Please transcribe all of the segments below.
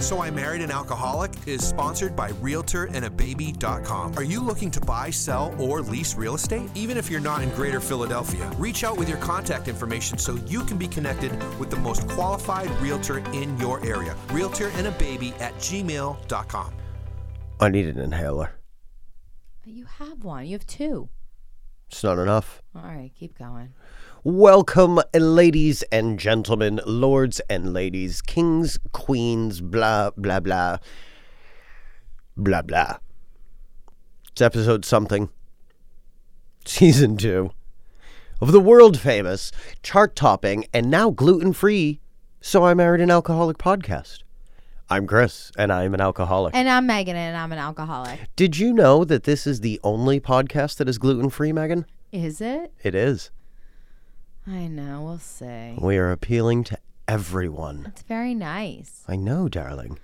So I Married an Alcoholic is sponsored by RealtorAndABaby.com. Are you looking to buy, sell, or lease real estate? Even if you're not in Greater Philadelphia, reach out with your contact information so you can be connected with the most qualified realtor in your area. RealtorAndABaby at gmail.com. I need an inhaler. You have one. You have two. It's not enough. All right, keep going. Welcome, ladies and gentlemen, lords and ladies, kings, queens, blah, blah, blah. Blah, blah. It's episode something. Season two of the world famous, chart topping, and now gluten free So I Married an Alcoholic podcast. I'm Chris, and I'm an alcoholic. And I'm Megan, and I'm an alcoholic. Did you know that this is the only podcast that is gluten free, Megan? Is it? It is. I know. We'll see. We are appealing to everyone. It's very nice. I know, darling.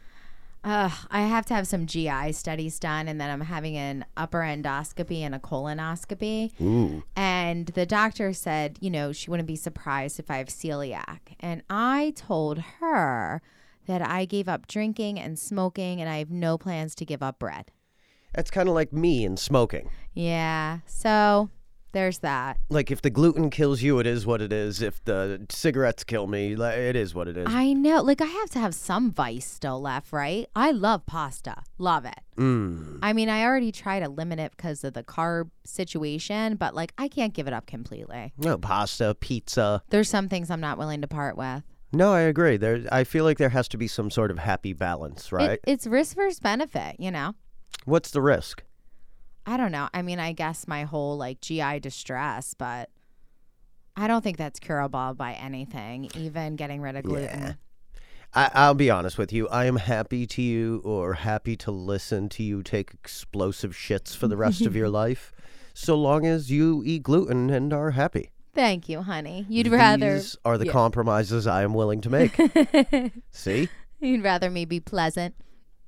Uh, I have to have some GI studies done, and then I'm having an upper endoscopy and a colonoscopy. Ooh. And the doctor said, you know, she wouldn't be surprised if I have celiac. And I told her that I gave up drinking and smoking, and I have no plans to give up bread. That's kind of like me and smoking. Yeah. So there's that. Like if the gluten kills you, it is what it is. If the cigarettes kill me, it is what it is. I know. Like, I have to have some vice still left, right? I love pasta. Love it. Mm. I mean, I already try to limit it because of the carb situation, but like, I can't give it up completely. No pasta, pizza. There's some things I'm not willing to part with. No, I agree. There, I feel like there has to be some sort of happy balance, right? It, it's risk versus benefit, you know? What's the risk? I don't know. I mean, I guess my whole like GI distress, but I don't think that's curable by anything, even getting rid of gluten. Yeah. I, I'll be honest with you. I am happy to you or happy to listen to you take explosive shits for the rest of your life, so long as you eat gluten and are happy. Thank you, honey. You'd rather These are the Yeah. compromises I am willing to make. See? you'd rather me be pleasant.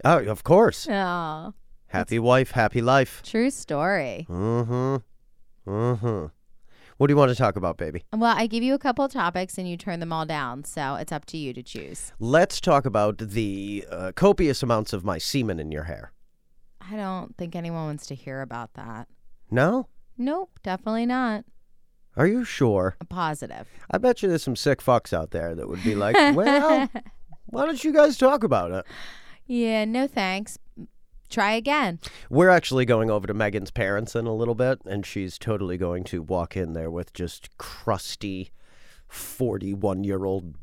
Oh, of course. Oh, Happy wife, happy life. true story. Mm-hmm. Mm-hmm. What do you want to talk about, baby? Well, I give you a couple topics and you turn them all down, so it's up to you to choose. Let's talk about the uh, copious amounts of my semen in your hair. I don't think anyone wants to hear about that. No? Nope, definitely not. Are you sure? A positive. I bet you there's some sick fucks out there that would be like, well, why don't you guys talk about it? Yeah, no thanks. Try again. We're actually going over to Megan's parents in a little bit, and she's totally going to walk in there with just crusty 41 year old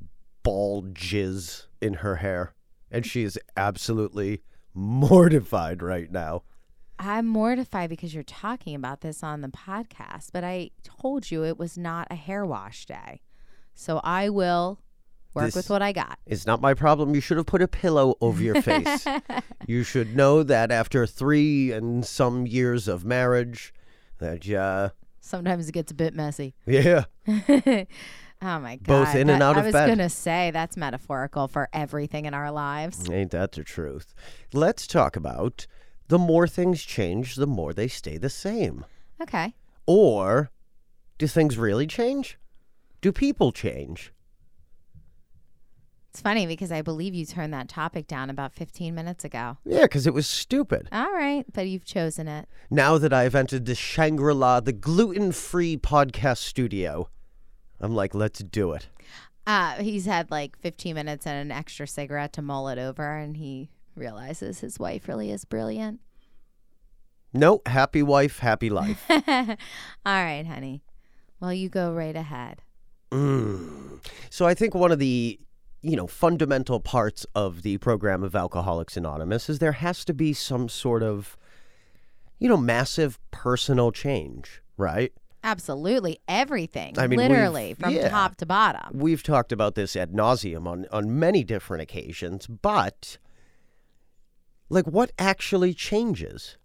ball jizz in her hair. And she is absolutely mortified right now. I'm mortified because you're talking about this on the podcast, but I told you it was not a hair wash day. So I will work This- with what I got. It's not my problem. You should have put a pillow over your face. you should know that after three and some years of marriage, that, uh, Sometimes it gets a bit messy. yeah. Oh my god. Both in and out I of bed. I was gonna say that's metaphorical for everything in our lives. Ain't that the truth? Let's talk about the more things change, the more they stay the same. Okay. Or do things really change? Do people change? It's funny because I believe you turned that topic down about 15 minutes ago. Yeah, because it was stupid. All right, but you've chosen it. Now that I've entered the Shangri La, the gluten free podcast studio, I'm like, let's do it. Uh, he's had like 15 minutes and an extra cigarette to mull it over, and he realizes his wife really is brilliant. No, happy wife, happy life. All right, honey. Well, you go right ahead. Mm. So I think one of the you know fundamental parts of the program of Alcoholics Anonymous is there has to be some sort of you know massive personal change, right? Absolutely. Everything. I mean, literally from yeah. top to bottom. We've talked about this ad nauseum on on many different occasions, but like what actually changes?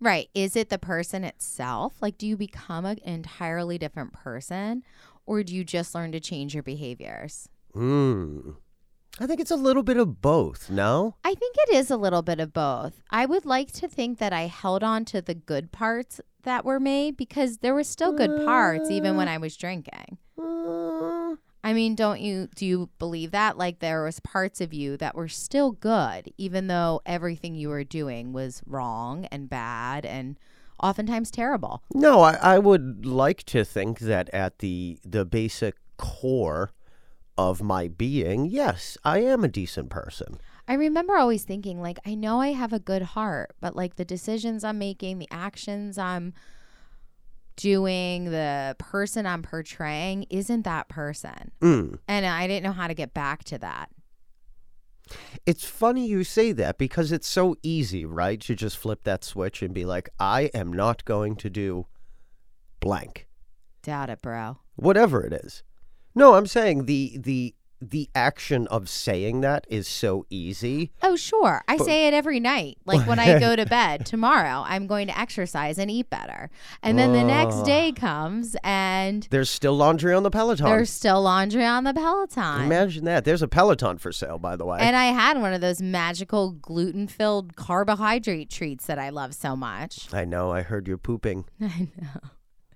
Right. Is it the person itself? Like, do you become an entirely different person or do you just learn to change your behaviors? Hmm. I think it's a little bit of both. No. I think it is a little bit of both. I would like to think that I held on to the good parts that were made because there were still good parts even when I was drinking. Uh, I mean, don't you do you believe that like there was parts of you that were still good even though everything you were doing was wrong and bad and oftentimes terrible. No, I, I would like to think that at the the basic core of my being, yes, I am a decent person. I remember always thinking like I know I have a good heart, but like the decisions I'm making, the actions I'm doing, the person I'm portraying isn't that person. Mm. And I didn't know how to get back to that. It's funny you say that because it's so easy, right? To just flip that switch and be like, I am not going to do blank. Doubt it, bro. Whatever it is. No, I'm saying the the the action of saying that is so easy. Oh, sure. I say it every night. Like when I go to bed tomorrow, I'm going to exercise and eat better. And then the next ah. day comes and There's still laundry on the Peloton. there's still laundry on the Peloton. Imagine that. There's a Peloton for sale, by the way. and I had one of those magical gluten filled carbohydrate treats that I love so much. I know. I heard you're pooping. I know.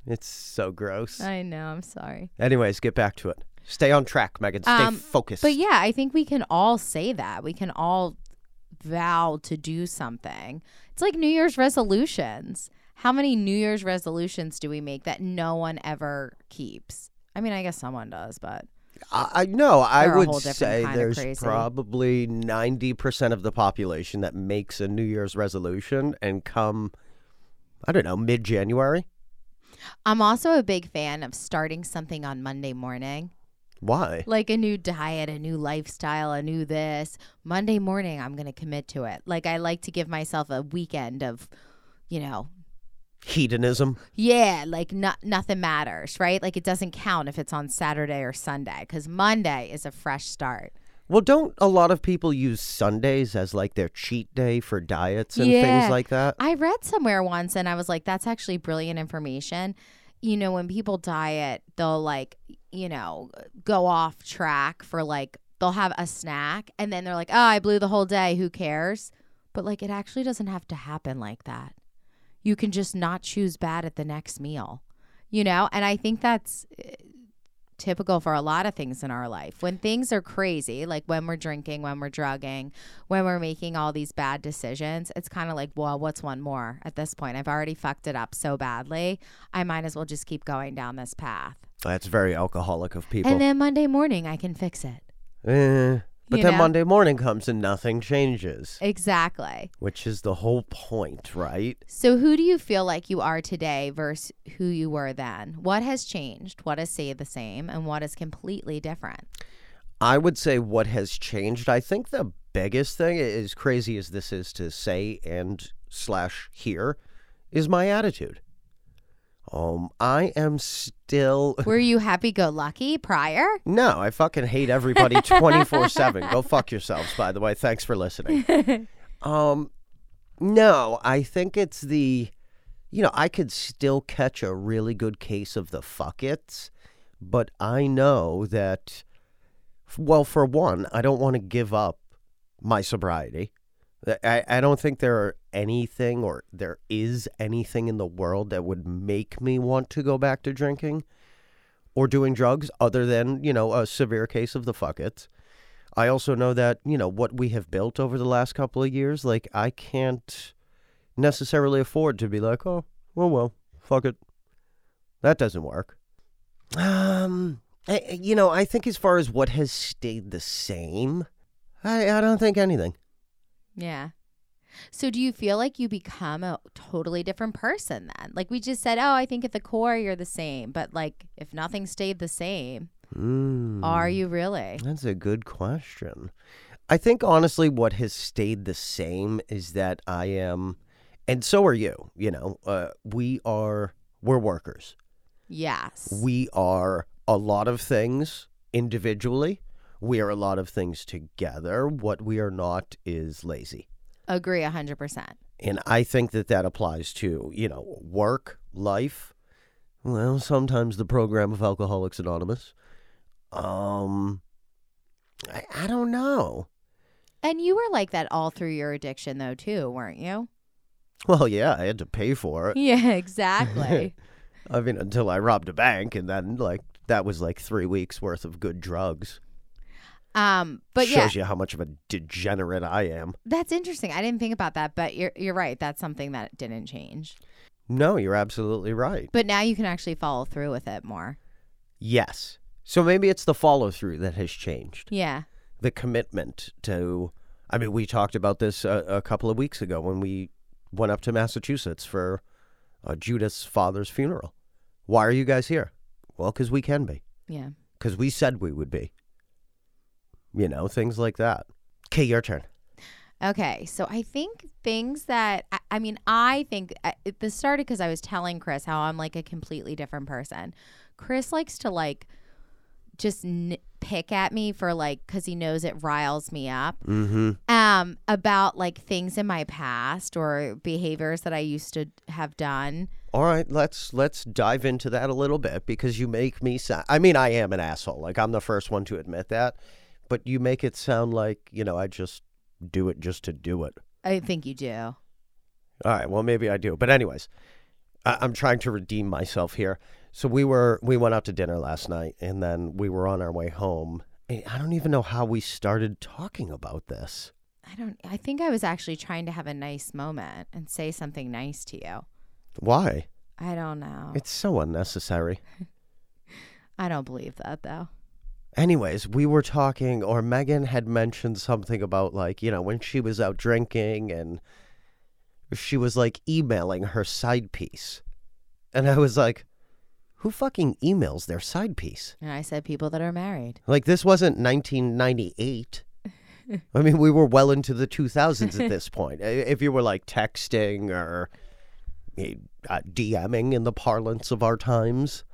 It's so gross. I know. I'm sorry. Anyways, get back to it. Stay on track, Megan. Stay Um, focused. But yeah, I think we can all say that. We can all vow to do something. It's like New Year's resolutions. How many New Year's resolutions do we make that no one ever keeps? I mean, I guess someone does, but I, I no, I They're a would whole different say there's crazy. probably ninety percent of the population that makes a New Year's resolution and come, I don't know, mid January. I'm also a big fan of starting something on Monday morning. Why? Like a new diet, a new lifestyle, a new this. Monday morning, I'm going to commit to it. Like I like to give myself a weekend of, you know, Hedonism. Yeah, like no, nothing matters, right? Like it doesn't count if it's on Saturday or Sunday because Monday is a fresh start. Well, don't a lot of people use Sundays as like their cheat day for diets and Yeah. things like that? I read somewhere once and I was like, that's actually brilliant information. You know, when people diet, they'll like, you know, go off track for like, they'll have a snack and then they're like, oh, I blew the whole day. Who cares? But like, it actually doesn't have to happen like that. You can just not choose bad at the next meal, you know? And I think that's uh, typical for a lot of things in our life. When things are crazy, like when we're drinking, when we're drugging, when we're making all these bad decisions, it's kind of like, well, what's one more at this point? I've already fucked it up so badly. I might as well just keep going down this path. That's very alcoholic of people. And then Monday morning, I can fix it. Eh, but then know? Monday morning comes and nothing changes, Exactly. which is the whole point, right? So, who do you feel like you are today versus who you were then? What has changed? What has stayed the same? And what is completely different? I would say what has changed. I think the biggest thing, as crazy as this is to say and slash hear, is my attitude. Um, I am still Were you happy go lucky prior? no. I fucking hate everybody twenty four seven. Go fuck yourselves. By the way, thanks for listening. um, no, I think it's the, you know, I could still catch a really good case of the fuck it's, but I know that, well, for one, I don't want to give up my sobriety. I, I don't think there are anything or there is anything in the world that would make me want to go back to drinking or doing drugs other than, you know, a severe case of the fuck it. I also know that, you know, what we have built over the last couple of years, like, I can't necessarily afford to be like, oh, well, well, fuck it. That doesn't work. Um, I, you know, I think as far as what has stayed the same, I, I don't think anything. Yeah. So do you feel like you become a totally different person then? Like we just said, oh, I think at the core you're the same, but like if nothing stayed the same, Mm, are you really? That's a good question. I think honestly, what has stayed the same is that I am, and so are you. You know, uh, we are we're workers. Yes. We are a lot of things individually. We are a lot of things together. What we are not is lazy. Agree 100%. And I think that that applies to, you know, work, life. Well, sometimes the program of Alcoholics Anonymous. Um, I, I don't know. And you were like that all through your addiction though too, weren't you? Well, yeah, I had to pay for it. Yeah, exactly. I mean, until I robbed a bank and then, like, that was like three weeks worth of good drugs. Um, but yeah, Shows you how much of a degenerate I am. that's interesting. I didn't think about that, but you're you're right. That's something that didn't change. No, you're absolutely right. But now you can actually follow through with it more. Yes. So maybe it's the follow through that has changed. Yeah. The commitment to. I mean, we talked about this a, a couple of weeks ago when we went up to Massachusetts for uh, Judith's father's funeral. Why are you guys here? Well, because we can be. Yeah. Because we said we would be. You know, things like that. Okay, your turn. Okay, so I think things that I, I mean, I think uh, this started because I was telling Chris how I'm like a completely different person. Chris likes to like just n- pick at me for like because he knows it riles me up. Mm-hmm. Um, about like things in my past or behaviors that I used to have done. All right, let's let's dive into that a little bit because you make me sound. I mean, I am an asshole. Like I'm the first one to admit that, but you make it sound like you know I just do it just to do it. I think you do. All right, well maybe I do, but anyways, I- I'm trying to redeem myself here. So we were we went out to dinner last night, and then we were on our way home. And I don't even know how we started talking about this. I don't. I think I was actually trying to have a nice moment and say something nice to you. Why? I don't know. It's so unnecessary. I don't believe that though. Anyways, we were talking, or Megan had mentioned something about like, you know, when she was out drinking and she was like emailing her side piece. And I was like, who fucking emails their side piece? And I said people that are married. Like, this wasn't 1998. I mean, we were well into the 2000s at this point. If you were like texting or eh, uh, DMing in the parlance of our times.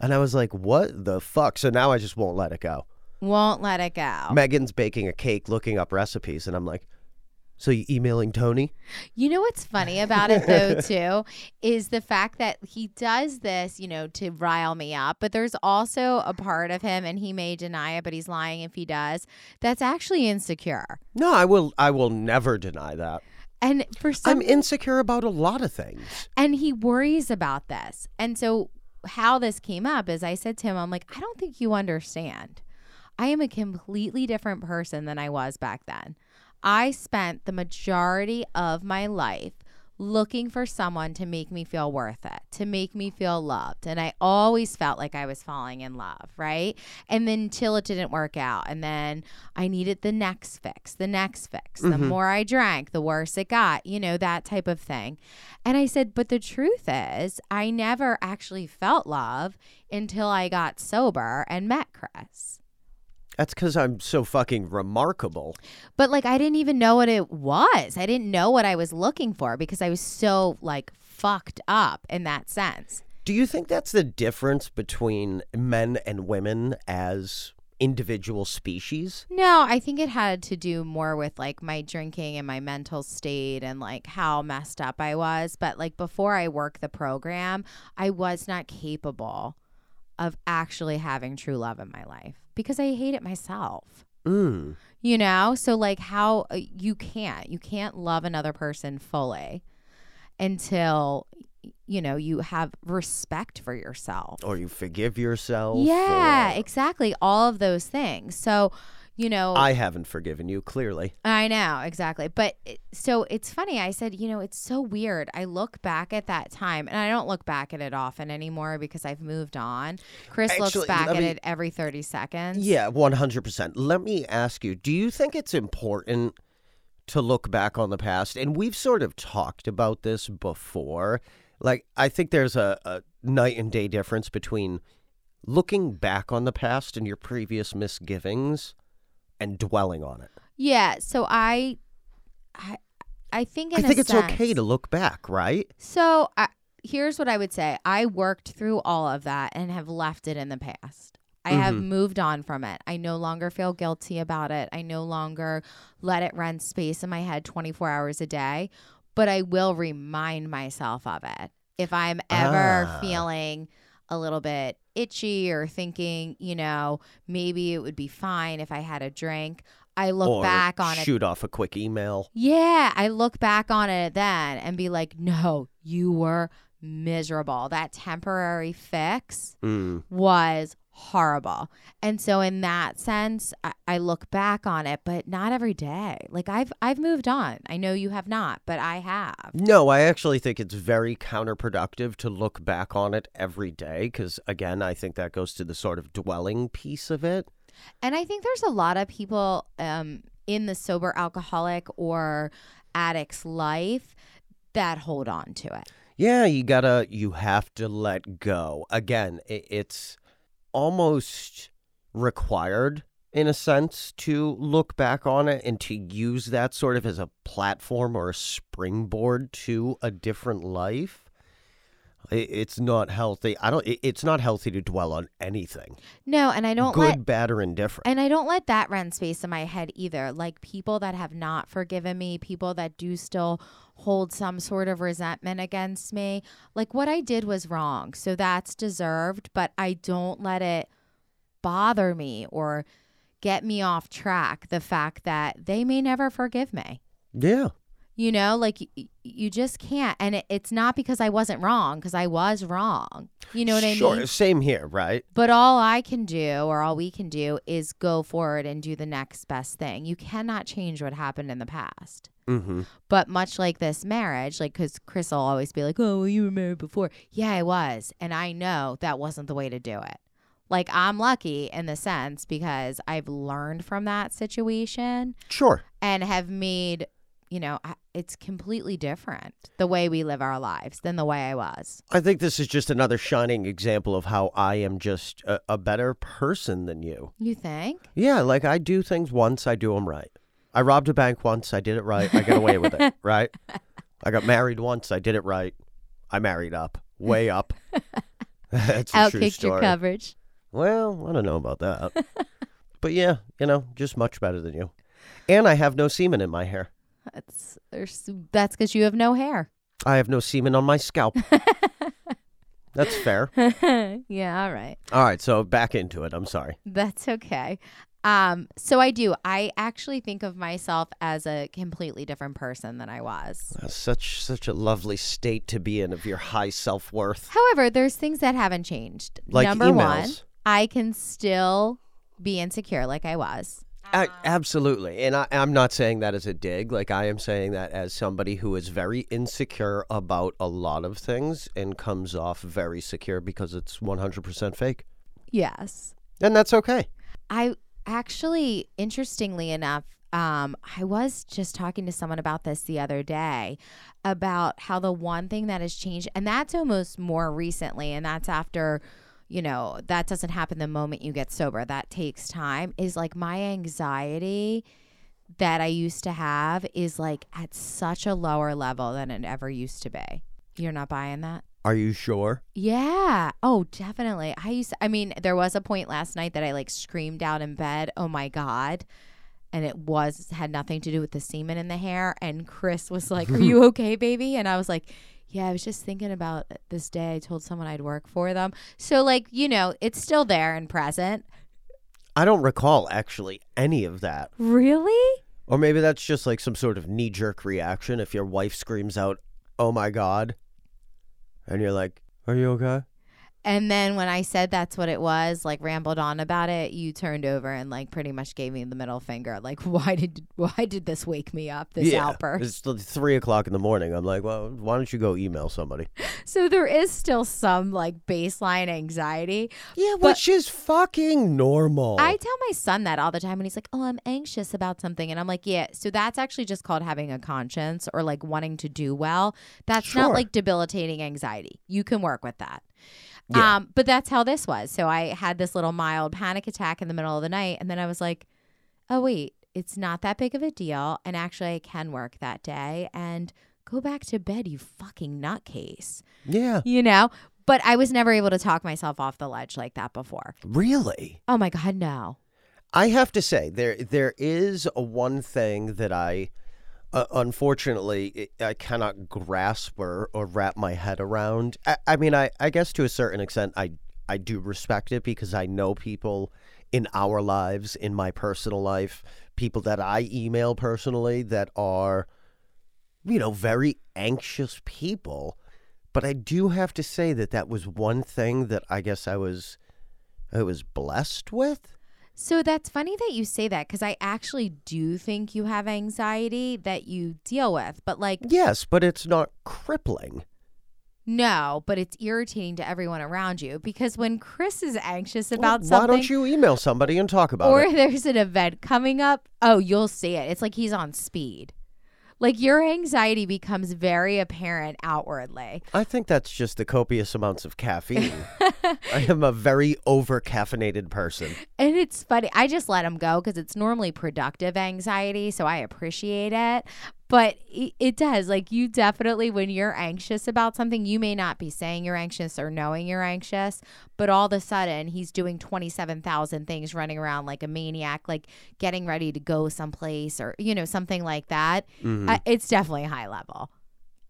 And I was like, what the fuck? So now I just won't let it go. Won't let it go. Megan's baking a cake, looking up recipes, and I'm like, "So you emailing Tony?" You know what's funny about it though too is the fact that he does this, you know, to rile me up, but there's also a part of him and he may deny it, but he's lying if he does. That's actually insecure. No, I will. I will never deny that. And for some I'm insecure about a lot of things. and he worries about this. And so how this came up is I said to him, I'm like, I don't think you understand. I am a completely different person than I was back then. I spent the majority of my life looking for someone to make me feel worth it, to make me feel loved. And I always felt like I was falling in love, right? And then till it didn't work out. And then I needed the next fix, the next fix. The mm-hmm. more I drank, the worse it got, you know, that type of thing. And I said, but the truth is, I never actually felt love until I got sober and met Chris. That's because I'm so fucking remarkable. But like I didn't even know what it was. I didn't know what I was looking for because I was so like fucked up in that sense. Do you think that's the difference between men and women as individual species? No, I think it had to do more with like my drinking and my mental state and like how messed up I was. But like before I worked the program, I was not capable of actually having true love in my life because I hate it myself. Mm. You know? So like how uh, you can't you can't love another person fully until you know you have respect for yourself. Or you forgive yourself. Yeah, or- exactly. All of those things. So, you know, I haven't forgiven you, clearly. I know, exactly. But it- so it's funny. I said, you know, it's so weird. I look back at that time and I don't look back at it often anymore because I've moved on. Chris Actually, looks back at me- it every 30 seconds. Yeah, 100%. Let me ask you do you think it's important to look back on the past? And we've sort of talked about this before. Like, I think there's a, a night and day difference between looking back on the past and your previous misgivings and dwelling on it. Yeah. So I, I, I think in I think it's okay to look back, right? So I, here's what I would say I worked through all of that and have left it in the past. I have Mhm. moved on from it. I no longer feel guilty about it. I no longer let it run space in my head 24 hours a day, but I will remind myself of it. If I'm ever Ah. feeling a little bit itchy or thinking, you know, maybe it would be fine if I had a drink, I look or back on it shoot off a quick email. yeah, I look back on it then and be like, no, you were miserable. That temporary fix Mm. was horrible. And so in that sense, I, I look back on it, but not every day. Like I've I've moved on. I know you have not, but I have. No, I actually think it's very counterproductive to look back on it every day because, again, I think that goes to the sort of dwelling piece of it. And I think there's a lot of people um, in the sober alcoholic or addict's life that hold on to it. Yeah, you gotta, you have to let go. Again, i it's almost required in a sense to look back on it and to use that sort of as a platform or a springboard to a different life. It's not healthy. I don't. It's not healthy to dwell on anything, No, and I don't good, let bad, or indifferent. and I don't let that rent space in my head either. Like people that have not forgiven me, people that do still hold some sort of resentment against me. Like what I did was wrong. So that's deserved, but I don't let it bother me or get me off track the fact that they may never forgive me. yeah, You know, like y- you just can't. And it, it's not because I wasn't wrong, because I was wrong. You know what I mean? sure. mean? Same here, right? But all I can do, or all we can do, is go forward and do the next best thing. You cannot change what happened in the past. Mm-hmm. But much like this marriage, like, because Chris will always be like, oh, well, you were married before. Yeah, I was. And I know that wasn't the way to do it. Like, I'm lucky in the sense because I've learned from that situation Sure. and have made, you know, I- it's completely different the way we live our lives than the way I was. I think this is just another shining example of how I am just a, a better person than you. You think? Yeah, like I do things once, I do them right. I robbed a bank once, I did it right, I got away with it, right? I got married once, I did it right. I married up, way up. That's a true Outkicked story. your coverage. Well, I don't know about that. but yeah, you know, just much better than you. And I have no semen in my hair. That's there's, that's because you have no hair. I have no semen on my scalp. That's fair. yeah, all right. All right, so back into it. I'm sorry. That's okay. Um, so I do. I actually think of myself as a completely different person than I was. That's such such a lovely state to be in of your high self worth. However, there's things that haven't changed. Like Number one, emails. I can still be insecure like I was. Absolutely. And I, I'm not saying that as a dig. Like, I am saying that as somebody who is very insecure about a lot of things and comes off very secure because it's 100% fake. Yes. And that's okay. I actually, interestingly enough, um, I was just talking to someone about this the other day about how the one thing that has changed, and that's almost more recently, and that's after, you know, that doesn't happen the moment you get sober. That takes time, is like my anxiety that I used to have is like at such a lower level than it ever used to be. You're not buying that? Are you sure? Yeah. Oh, definitely. I used I mean, there was a point last night that I like screamed out in bed, "Oh my god." And it was had nothing to do with the semen in the hair and Chris was like, "Are you okay, baby?" And I was like, "Yeah, I was just thinking about this day I told someone I'd work for them." So like, you know, it's still there and present. I don't recall actually any of that. Really? Or maybe that's just like some sort of knee jerk reaction if your wife screams out, oh my God. And you're like, are you okay? And then when I said that's what it was, like rambled on about it, you turned over and like pretty much gave me the middle finger. Like, why did why did this wake me up? This outburst. It's still three o'clock in the morning. I'm like, well, why don't you go email somebody? So there is still some like baseline anxiety. Yeah, which is fucking normal. I tell my son that all the time and he's like, "Oh, I'm anxious about something." And I'm like, "Yeah, so that's actually just called having a conscience or like wanting to do well. That's Sure. not like debilitating anxiety. You can work with that." Yeah. Um, but that's how this was. So I had this little mild panic attack in the middle of the night and then I was like, "Oh, wait, it's not that big of a deal and actually I can work that day and go back to bed, you fucking nutcase." yeah, You know? But I was never able to talk myself off the ledge like that before. really. Oh my god, no. I have to say there there is a one thing that I uh, unfortunately I cannot grasp or, or wrap my head around. I, I mean, I, I guess to a certain extent I I do respect it because I know people in our lives, in my personal life, people that I email personally that are you know very anxious people But I do have to say that that was one thing that I guess I was I was blessed with. So that's funny that you say that because I actually do think you have anxiety that you deal with. But like, Yes, but it's not crippling. no, but it's irritating to everyone around you because when Chris is anxious Well, about Why something. Why don't you email somebody and talk about or it? Or there's an event coming up, oh, you'll see it. It's like he's on speed. Like your anxiety becomes very apparent outwardly. I think that's just the copious amounts of caffeine. I am a very over caffeinated person. And it's funny. I just let them go because it's normally productive anxiety. So I appreciate it. But it, it does. Like, you definitely, when you're anxious about something, you may not be saying you're anxious or knowing you're anxious, but all of a sudden he's doing 27,000 things running around like a maniac, like getting ready to go someplace or, you know, something like that. Uh, it's definitely high level,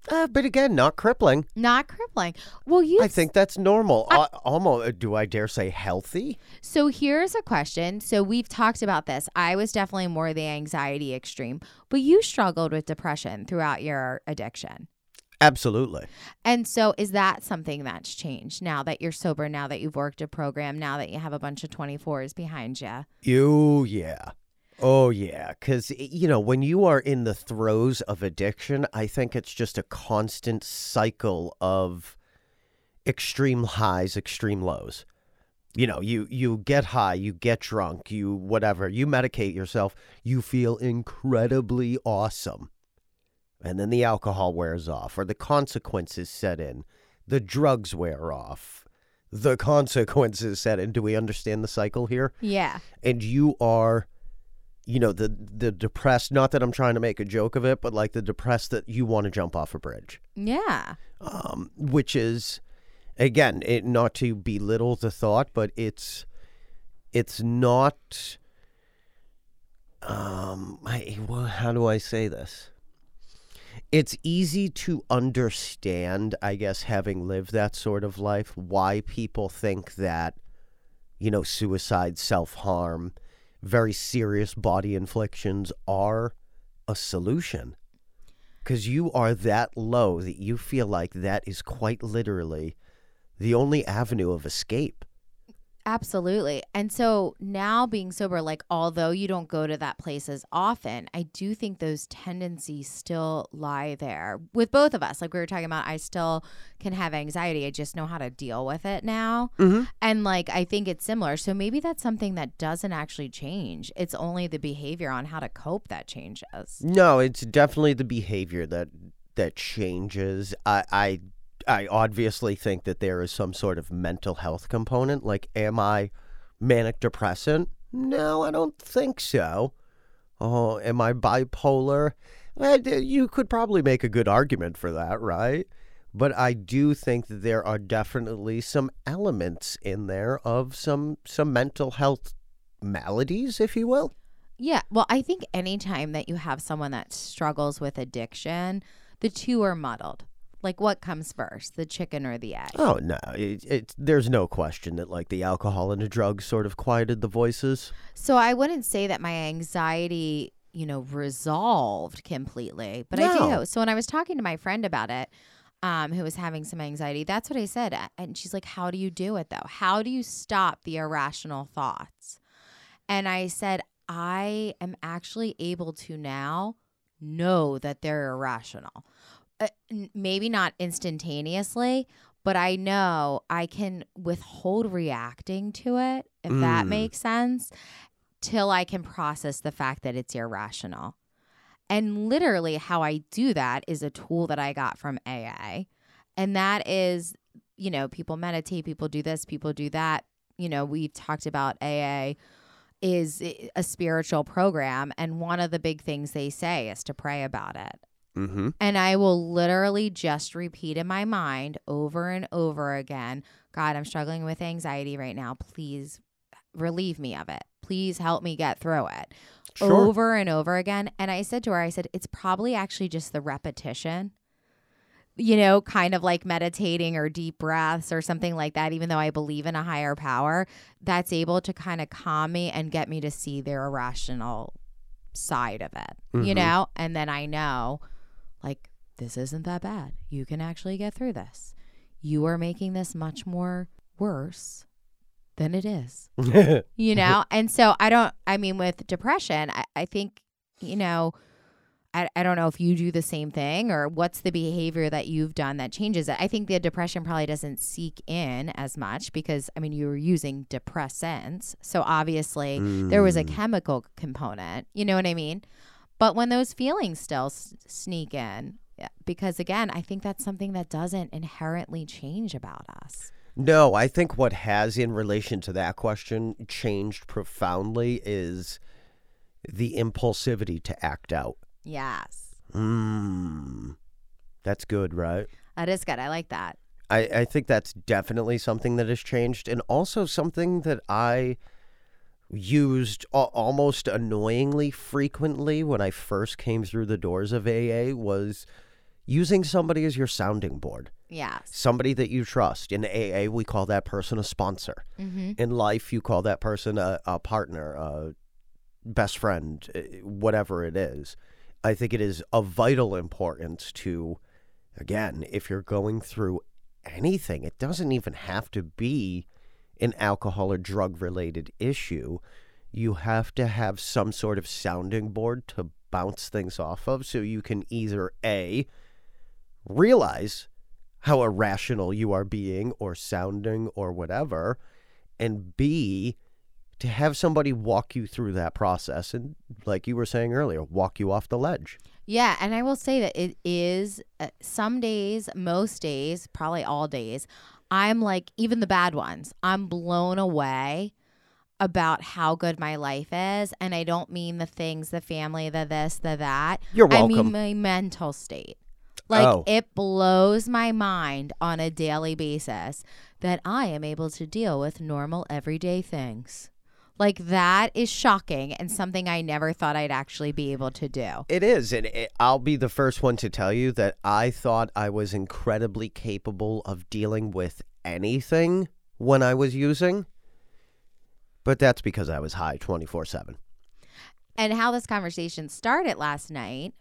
Uh, but again, not crippling. not crippling. Well, you I think that's normal. Al- almost, do I dare say healthy? So here's a question. So we've talked about this. I was definitely more the anxiety extreme, but you struggled with depression throughout your addiction. Absolutely. And so is that something that's changed now that you're sober, now that you've worked a program, now that you have a bunch of 24s behind you? You, yeah. Oh, yeah. Because, you know, when you are in the throes of addiction, I think it's just a constant cycle of extreme highs, extreme lows. You know, you you get high, you get drunk, you whatever, you medicate yourself, you feel incredibly awesome. And then the alcohol wears off or the consequences set in. The drugs wear off. The consequences set in. Do we understand the cycle here? Yeah. and you are you know the the depressed not that i'm trying to make a joke of it but like the depressed that you want to jump off a bridge Yeah. um which is again it not to belittle the thought but it's it's not um I, well, how do i say this it's easy to understand i guess having lived that sort of life why people think that you know, suicide, self harm, very serious body inflictions are a solution. Because you are that low that you feel like that is quite literally the only avenue of escape. Absolutely. And so now being sober, like, although you don't go to that place as often, I do think those tendencies still lie there with both of us. Like we were talking about, I still can have anxiety. I just know how to deal with it now. Mm-hmm. And like, I think it's similar. So maybe that's something that doesn't actually change. It's only the behavior on how to cope that changes. No, it's definitely the behavior that that changes. I I I obviously think that there is some sort of mental health component. Like, am I manic depressant? No, I don't think so. Oh, am I bipolar? Eh, you could probably make a good argument for that, right? But I do think that there are definitely some elements in there of some some mental health maladies, if you will. Yeah. Well, I think anytime that you have someone that struggles with addiction, the two are muddled. Like, what comes first, the chicken or the egg? Oh no, it, it, there's no question that like the alcohol and the drugs sort of quieted the voices. So I wouldn't say that my anxiety, you know, resolved completely, but I do. So when I was talking to my friend about it, um, who was having some anxiety, that's what I said. And she's like, How do you do it though? How do you stop the irrational thoughts? And I said, I am actually able to now know that they're irrational. Uh, maybe not instantaneously, but I know I can withhold reacting to it, if that Mm. makes sense, till I can process the fact that it's irrational. And literally, how I do that is a tool that I got from AA. And that is, you know, people meditate, people do this, people do that. You know, we talked about AA is a spiritual program. And one of the big things they say is to pray about it. Mm-hmm. And I will literally just repeat in my mind over and over again God, I'm struggling with anxiety right now. Please relieve me of it. Please help me get through it. Sure. Over and over again. And I said to her, I said, it's probably actually just the repetition, you know, kind of like meditating or deep breaths or something like that, even though I believe in a higher power that's able to kind of calm me and get me to see their irrational side of it, you Mhm. know? And then I know like this isn't that bad. You can actually get through this. You are making this much more worse than it is. you know? And so I don't, I mean, with depression, I, I think, you know, I, I don't know if you do the same thing or what's the behavior that you've done that changes it. I think the depression probably doesn't seek in as much because, I mean, you were using depressants. So obviously there was a Mm. chemical component. You know what I mean? But when those feelings still s- sneak in, because again, I think that's something that doesn't inherently change about us. No, I think what has in relation to that question changed profoundly is the impulsivity to act out. Yes. Mm. That's good, right? That is good. I like that. I, I think that's definitely something that has changed, and also something that I used al- almost annoyingly frequently when I first came through the doors of AA was using somebody as your sounding board, Yes. somebody that you trust. In AA, we call that person a sponsor. Mm-hmm. In life, you call that person a, a partner, a best friend, eh, whatever it is. I think it is of vital importance to, again, if you're going through anything, it doesn't even have to be an alcohol or drug related issue. You have to have some sort of sounding board to bounce things off of so you can either A, realize how irrational you are being or sounding or whatever, and B, to have somebody walk you through that process and, like you were saying earlier, walk you off the ledge. Yeah, and I will say that it is uh, some days, most days, probably all days, I'm like even the bad ones. I'm blown away about how good my life is, and I don't mean the things, the family, the this, the that. You're welcome. I mean my mental state. Like Oh. it blows my mind on a daily basis that I am able to deal with normal everyday things. Like that is shocking and something I never thought I'd actually be able to do. It is, and it, I'll be the first one to tell you that I thought I was incredibly capable of dealing with anything when I was using, but that's because I was high 24 7. and how this conversation started last night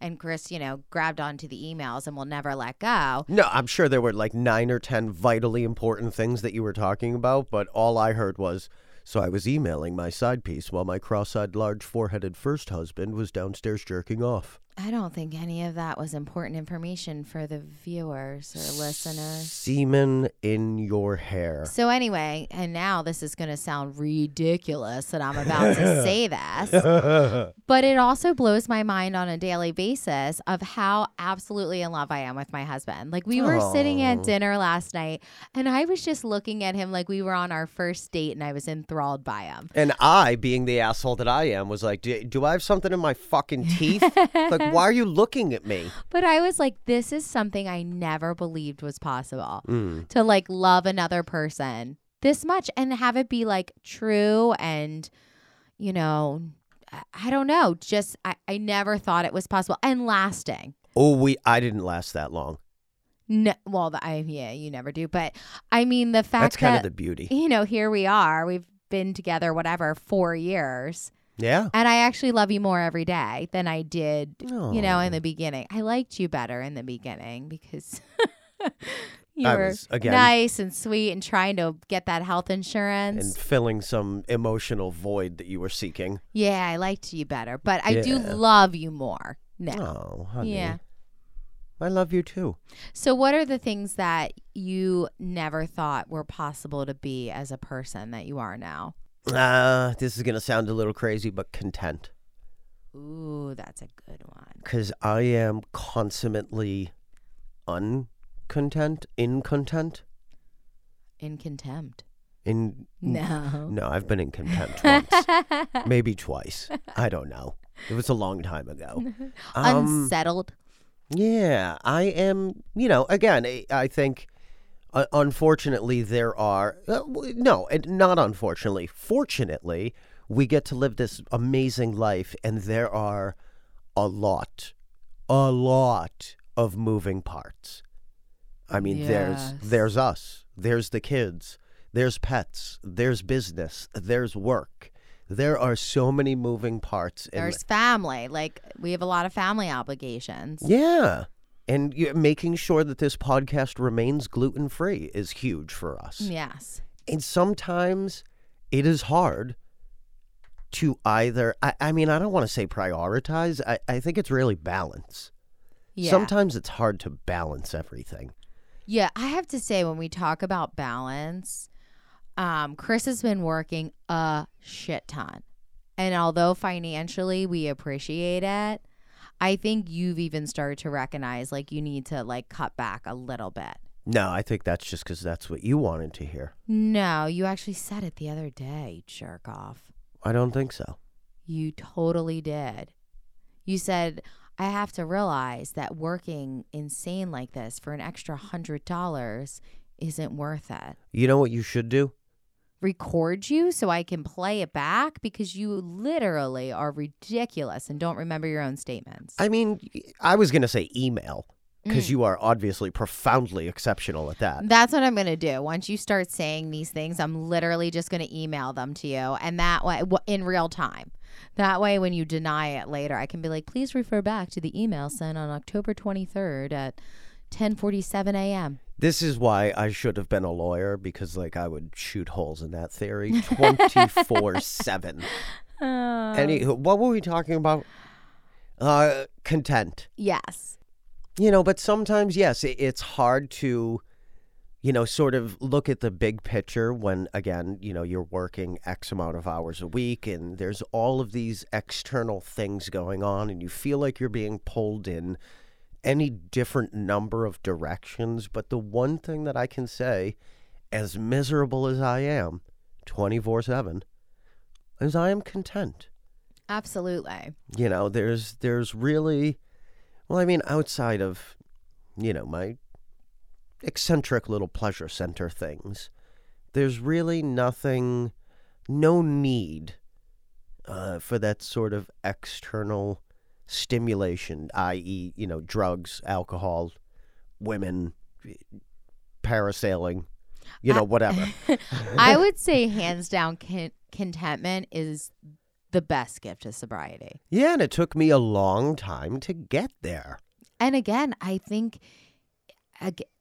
and chris you know grabbed onto the emails and will never let go No, I'm sure there were like nine or 10 vitally important things that you were talking about, but all I heard was so I was emailing my side piece while my cross eyed, large foreheaded first husband was downstairs jerking off. I don't think any of that was important information for the viewers or listeners Semen in your hair. so anyway and now this is going to sound ridiculous that i'm about to say this but it also blows my mind on a daily basis of how absolutely in love i am with my husband like we were sitting at dinner last night and i was just looking at him like we were on our first date and i was enthralled by him And I, being the asshole that I am, was like, do, do I have something in my fucking teeth? like, why are you looking at me? But I was like, this is something I never believed was possible Mm. to like love another person this much and have it be like true and, you know, I, I don't know. Just, I, I never thought it was possible and lasting. Oh, we, I didn't last that long. No, well, the, I, yeah, you never do. But I mean, the fact That's kind that, of the beauty. you know, here we are, we've been together, whatever, four years. Yeah. And I actually love you more every day than I did you know, in the beginning. I liked you better in the beginning because you I were was, again- nice and sweet and trying to get that health insurance And filling some emotional void that you were seeking. yeah, I liked you better, but I do love you more now. Oh, honey. Yeah. I love you too. So, what are the things that you never thought were possible to be as a person that you are now? Uh, this is going to sound a little crazy, but content. Ooh, that's a good one. Because I am consummately uncontent, incontent. In contempt. In No. no, I've been in contempt once, maybe twice. I don't know. It was a long time ago. Um, Unsettled. Yeah, I am. You know, again, I, I think. Uh, unfortunately, there are uh, no, and not unfortunately. Fortunately, we get to live this amazing life, and there are a lot, a lot of moving parts. I mean, there's Yes. there's us, there's the kids, there's pets, there's business, there's work. There are so many moving parts. in There's family. Like, we have a lot of family obligations. Yeah. And making sure that this podcast remains gluten free is huge for us. Yes. And sometimes it is hard to either, I, I mean, I don't want to say prioritize, I, I think it's really balance. Yeah. Sometimes it's hard to balance everything. Yeah, I have to say when we talk about balance, um, Chris has been working a shit ton. And although financially we appreciate it, I think you've even started to recognize like you need to like cut back a little bit. No, I think that's just because that's what you wanted to hear. No, you actually said it the other day, jerk off. I don't think so. You totally did. You said, I have to realize that working insane like this for an extra hundred dollars isn't worth it. You know what you should do? Record you so I can play it back because you literally are ridiculous and don't remember your own statements. I mean, I was going to say email because Mm. you are obviously profoundly exceptional at that. That's what I'm going to do. Once you start saying these things, I'm literally just going to email them to you and that way in real time. That way when you deny it later, I can be like, "Please refer back to the email sent on October 23rd at 10:47 a.m." This is why I should have been a lawyer because, like, I would shoot holes in that theory 24 7. Any, what were we talking about? Uh, content. Yes. You know, but sometimes, yes, it, it's hard to, you know, sort of look at the big picture when, again, you know, you're working X amount of hours a week and there's all of these external things going on and you feel like you're being pulled in any different number of directions. But the one thing that I can say, as miserable as I am 24 7, is I am content Absolutely. you know there's there's really well i mean outside of you know my eccentric little pleasure center things there's really nothing no need uh, for that sort of external stimulation i.e you know drugs alcohol women parasailing you know whatever. I would say hands down con- contentment is the best gift to sobriety. yeah and it took me a long time to get there. And again, I think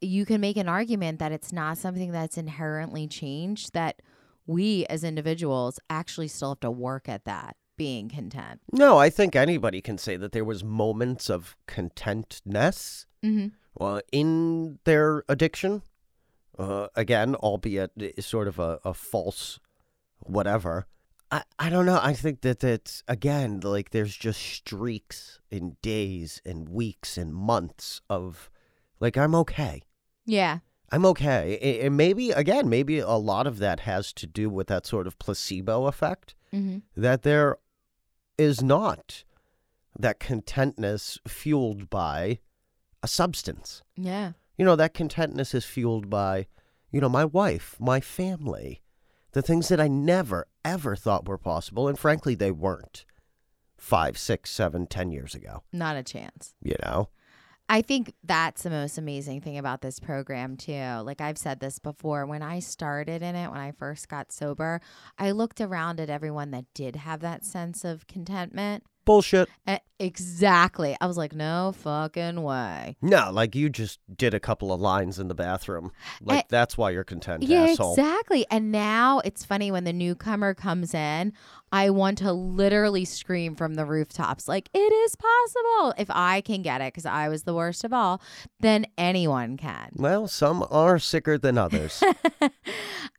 you can make an argument that it's not something that's inherently changed that we as individuals actually still have to work at that being content. No, I think anybody can say that there was moments of contentness Mm-hmm. well, in their addiction. Uh, again, albeit sort of a, a false whatever. I, I don't know. I think that it's, again, like there's just streaks in days and weeks and months of, like, I'm okay. Yeah. I'm okay. And maybe, again, maybe a lot of that has to do with that sort of placebo effect Mm-hmm. that there is not that contentness fueled by a substance. Yeah. You know, that contentness is fueled by, you know, my wife, my family, the things that I never, ever thought were possible. And frankly, they weren't five, six, seven, ten years ago, Not a chance. you know? I think that's the most amazing thing about this program too. Like I've said this before, when I started in it, when I first got sober, I looked around at everyone that did have that sense of contentment. Bullshit. Eh, Exactly. I was like, no fucking way. No, like you just did a couple of lines in the bathroom. Like Eh, that's why you're content, Yeah, asshole. exactly. And now it's funny when the newcomer comes in, I want to literally scream from the rooftops, like, it is possible. If I can get it, because I was the worst of all, then anyone can. Well, some are sicker than others.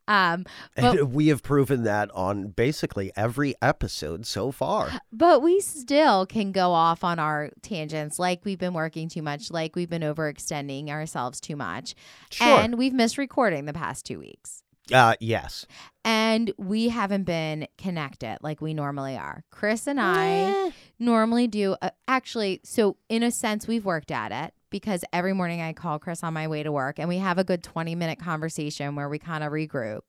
Um, but and we have proven that on basically every episode so far. But we still can go off on our tangents like we've been working too much, like we've been overextending ourselves too much. Sure. And we've missed recording the past two weeks. Uh, yes. And we haven't been connected like we normally are. Chris and I normally do, uh, actually, so in a sense, we've worked at it because every morning I call Chris on my way to work and we have a good 20 minute conversation where we kind of regroup.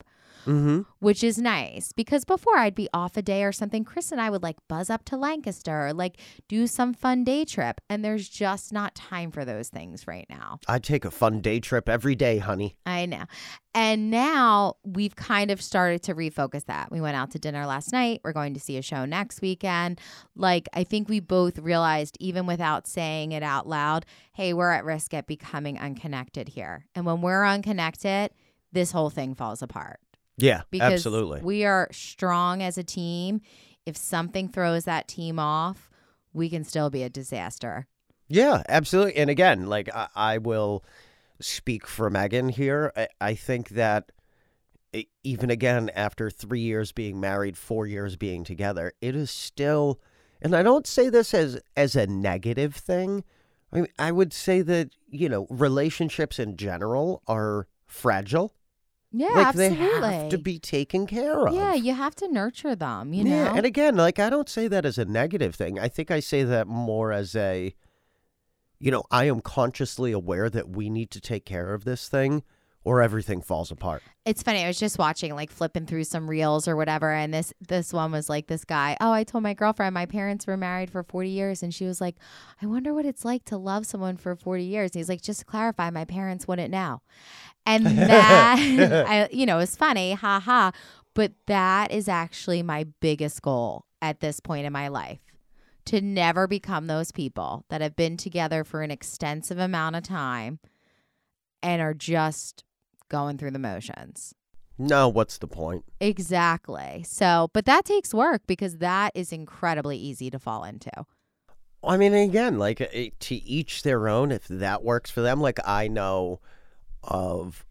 Mm-hmm. which is nice because before I'd be off a day or something, Chris and I would like buzz up to Lancaster or like do some fun day trip. And there's just not time for those things right now. I'd take a fun day trip every day, honey. I know. And now we've kind of started to refocus that. We went out to dinner last night. We're going to see a show next weekend. Like, I think we both realized, even without saying it out loud, hey, we're at risk at becoming unconnected here. And when we're unconnected, this whole thing falls apart Yeah, because absolutely. we are strong as a team. If something throws that team off, we can still be a disaster. Yeah, absolutely. And again, like I, I will speak for Megan here. I, I think that even again, after three years being married, four years being together, it is still, and I don't say this as as a negative thing. I mean, I would say that you know relationships in general are fragile. Yeah, like absolutely. they have to be taken care of. yeah, you have to nurture them, you know? Yeah, and again, like I don't say that as a negative thing. I think I say that more as a you know, I am consciously aware that we need to take care of this thing or everything falls apart. it's funny. I was just watching, like flipping through some reels or whatever, and this this one was like this guy. Oh, I told my girlfriend my parents were married for forty years, and she was like, "I wonder what it's like to love someone for forty years." And he's like, "Just to clarify, my parents wouldn't know," and that I, you know, is funny, ha ha. But that is actually my biggest goal at this point in my life. To never become those people that have been together for an extensive amount of time and are just going through the motions. No, what's the point? Exactly. So, but that takes work because that is incredibly easy to fall into. I mean, again, like uh, to each their own. If that works for them, like I know of,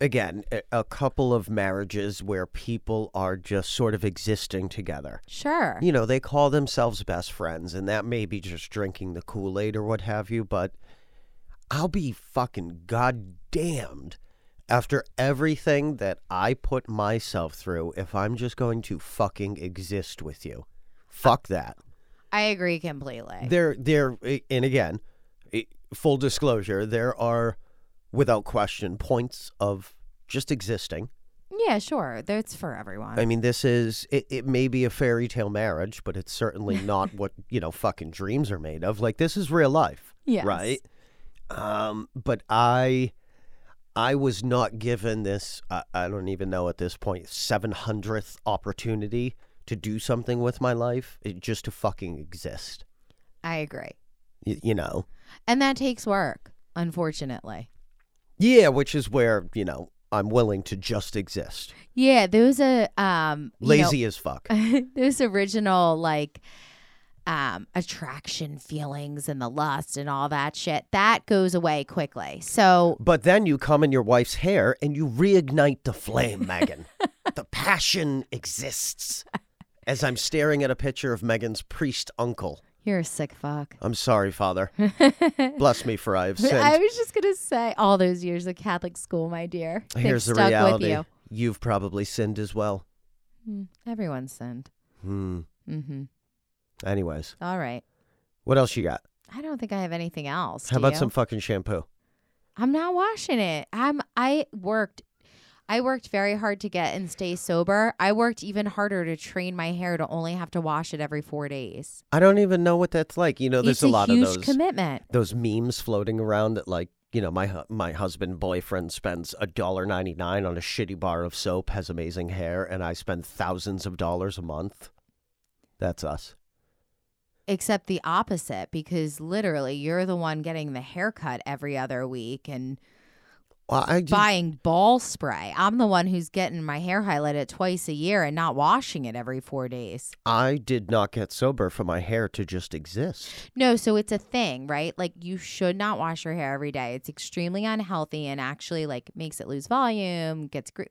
again, a- a couple of marriages where people are just sort of existing together. Sure. You know, they call themselves best friends, and that may be just drinking the Kool Aid or what have you, but I'll be fucking goddamned after everything that I put myself through if I'm just going to fucking exist with you. Fuck that. I agree completely. There, there, and again, full disclosure, there are, without question, points of just existing. yeah, sure. That's for everyone. I mean, this is it, it may be a fairy tale marriage, but it's certainly not what, you know, fucking dreams are made of. Like this is real life. Yes. Right? Um, but I I was not given this uh, I don't even know at this point 700th opportunity to do something with my life, it, just to fucking exist. I agree. Y- you know. And that takes work, unfortunately. Yeah, which is where, you know, I'm willing to just exist. Yeah, those are um you know, Lazy as fuck. those original like um attraction feelings and the lust and all that shit that goes away quickly so But then you come in your wife's hair and you reignite the flame, Megan. the passion exists. As I'm staring at a picture of Megan's priest uncle. you're a sick fuck I'm sorry, Father. Bless me, for I have sinned. i was just gonna say all those years of catholic school my dear Here's the reality. with you You've probably sinned as well. Mm, everyone's sinned Hmm. mm-hmm Anyways, all right what else you got? i don't think i have anything else How about you? some fucking shampoo? i'm not washing it i'm i worked I worked very hard to get and stay sober. I worked even harder to train my hair to only have to wash it every four days. I don't even know what that's like. You know, there's it's a lot of those commitment. those memes floating around that like you know my my husband boyfriend spends a dollar ninety nine on a shitty bar of soap has amazing hair and I spend thousands of dollars a month. That's us. Except the opposite because literally you're the one getting the haircut every other week and Well, I did, buying ball spray. I'm the one who's getting my hair highlighted twice a year and not washing it every 4 days. I did not get sober for my hair to just exist. No, so it's a thing, right? Like you should not wash your hair every day. It's extremely unhealthy and actually like makes it lose volume, gets gre-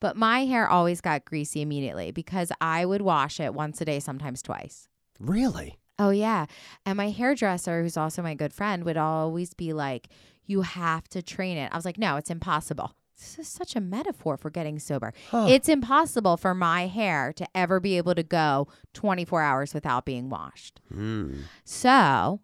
but my hair always got greasy immediately because I would wash it once a day, sometimes twice. Really? Oh yeah. And my hairdresser, who's also my good friend, would always be like, You have to train it. I was like, No, it's impossible. This is such a metaphor for getting sober. Huh. It's impossible for my hair to ever be able to go 24 hours without being washed. Hmm. So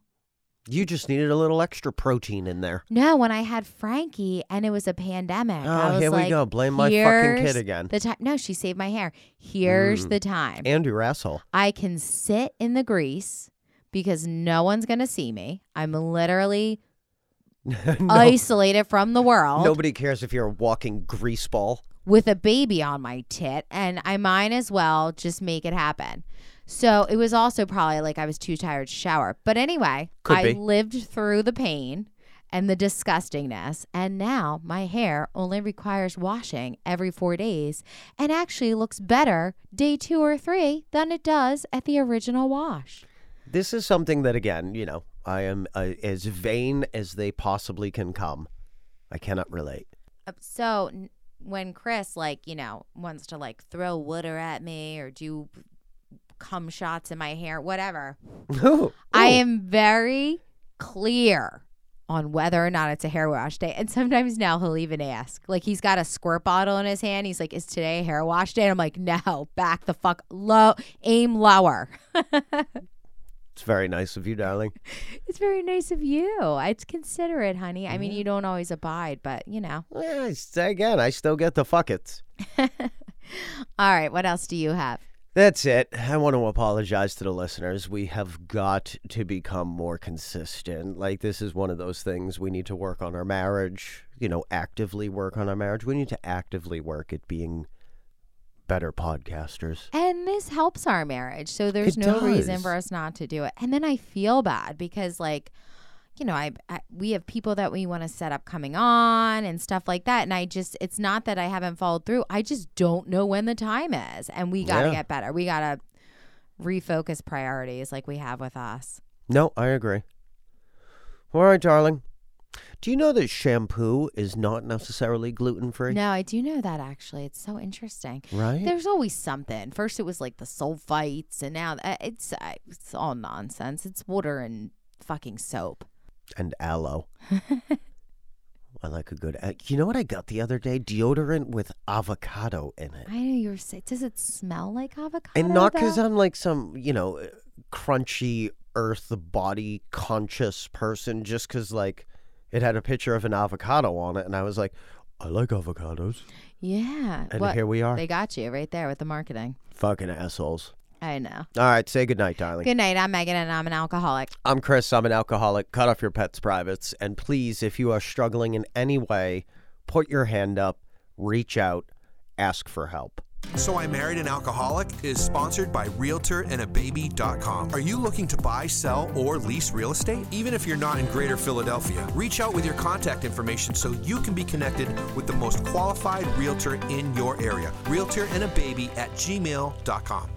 You just needed a little extra protein in there. No, when I had Frankie and it was a pandemic, I Oh, was here we like, go. Blame my fucking kid again. The time. No, she saved my hair. Here's Mm. the time. And your asshole. I can sit in the grease because no one's gonna see me. I'm literally No- isolated from the world Nobody cares if you're a walking grease ball. with a baby on my tit, and I might as well just make it happen. So it was also probably like I was too tired to shower. But anyway, Could I be. lived through the pain and the disgustingness, and now my hair only requires washing every four days and actually looks better day two or three than it does at the original wash. This is something that, again, you know, I am uh, as vain as they possibly can come. I cannot relate. Uh, So when Chris like you know wants to like throw water at me or do cum shots in my hair, whatever, Ooh, I am very clear on whether or not it's a hair wash day. And sometimes now he'll even ask, like he's got a squirt bottle in his hand. He's like, "Is today a hair wash day?" And I'm like, "No, back the fuck low, aim lower." It's very nice of you, darling. it's very nice of you. It's considerate, honey. I mean, mm-hmm. you don't always abide, but you know. Yeah, again, I still get the fuck it. All right, what else do you have? That's it. I want to apologize to the listeners. We have got to become more consistent. Like, this is one of those things we need to work on our marriage, you know, actively work on our marriage. We need to actively work at being better podcasters. And this helps our marriage. So there's It no reason for us not to do it. And then I feel bad because like you know, I, I we have people that we want to set up coming on and stuff like that and I just it's not that I haven't followed through. I just don't know when the time is and we got to Yeah. get better. We got to refocus priorities like we have with us. No, I agree. All right, darling. Do you know that shampoo is not necessarily gluten free? No, I do know that actually. It's so interesting. Right? There's always something. First, it was like the sulfites, and now uh, it's uh, it's all nonsense. It's water and fucking soap. And aloe. I like a good. Uh, you know what I got the other day? Deodorant with avocado in it. I know you were saying. Does it smell like avocado? and not because? I'm like some, you know, uh, crunchy earth body conscious person, just because like it had a picture of an avocado on it, and I was like, I like avocados, Yeah. and here we are, They got you right there with the marketing. fucking assholes. I know. All right, say goodnight, darling. Good night. I'm Megan, and I'm an alcoholic. I'm Chris. I'm an alcoholic. Cut off your pet's privates. And please, if you are struggling in any way, put your hand up, reach out, ask for help. So I Married an Alcoholic is sponsored by RealtorAndABaby.com. Are you looking to buy, sell, or lease real estate? Even if you're not in Greater Philadelphia, reach out with your contact information so you can be connected with the most qualified realtor in your area. RealtorAndABaby at gmail.com.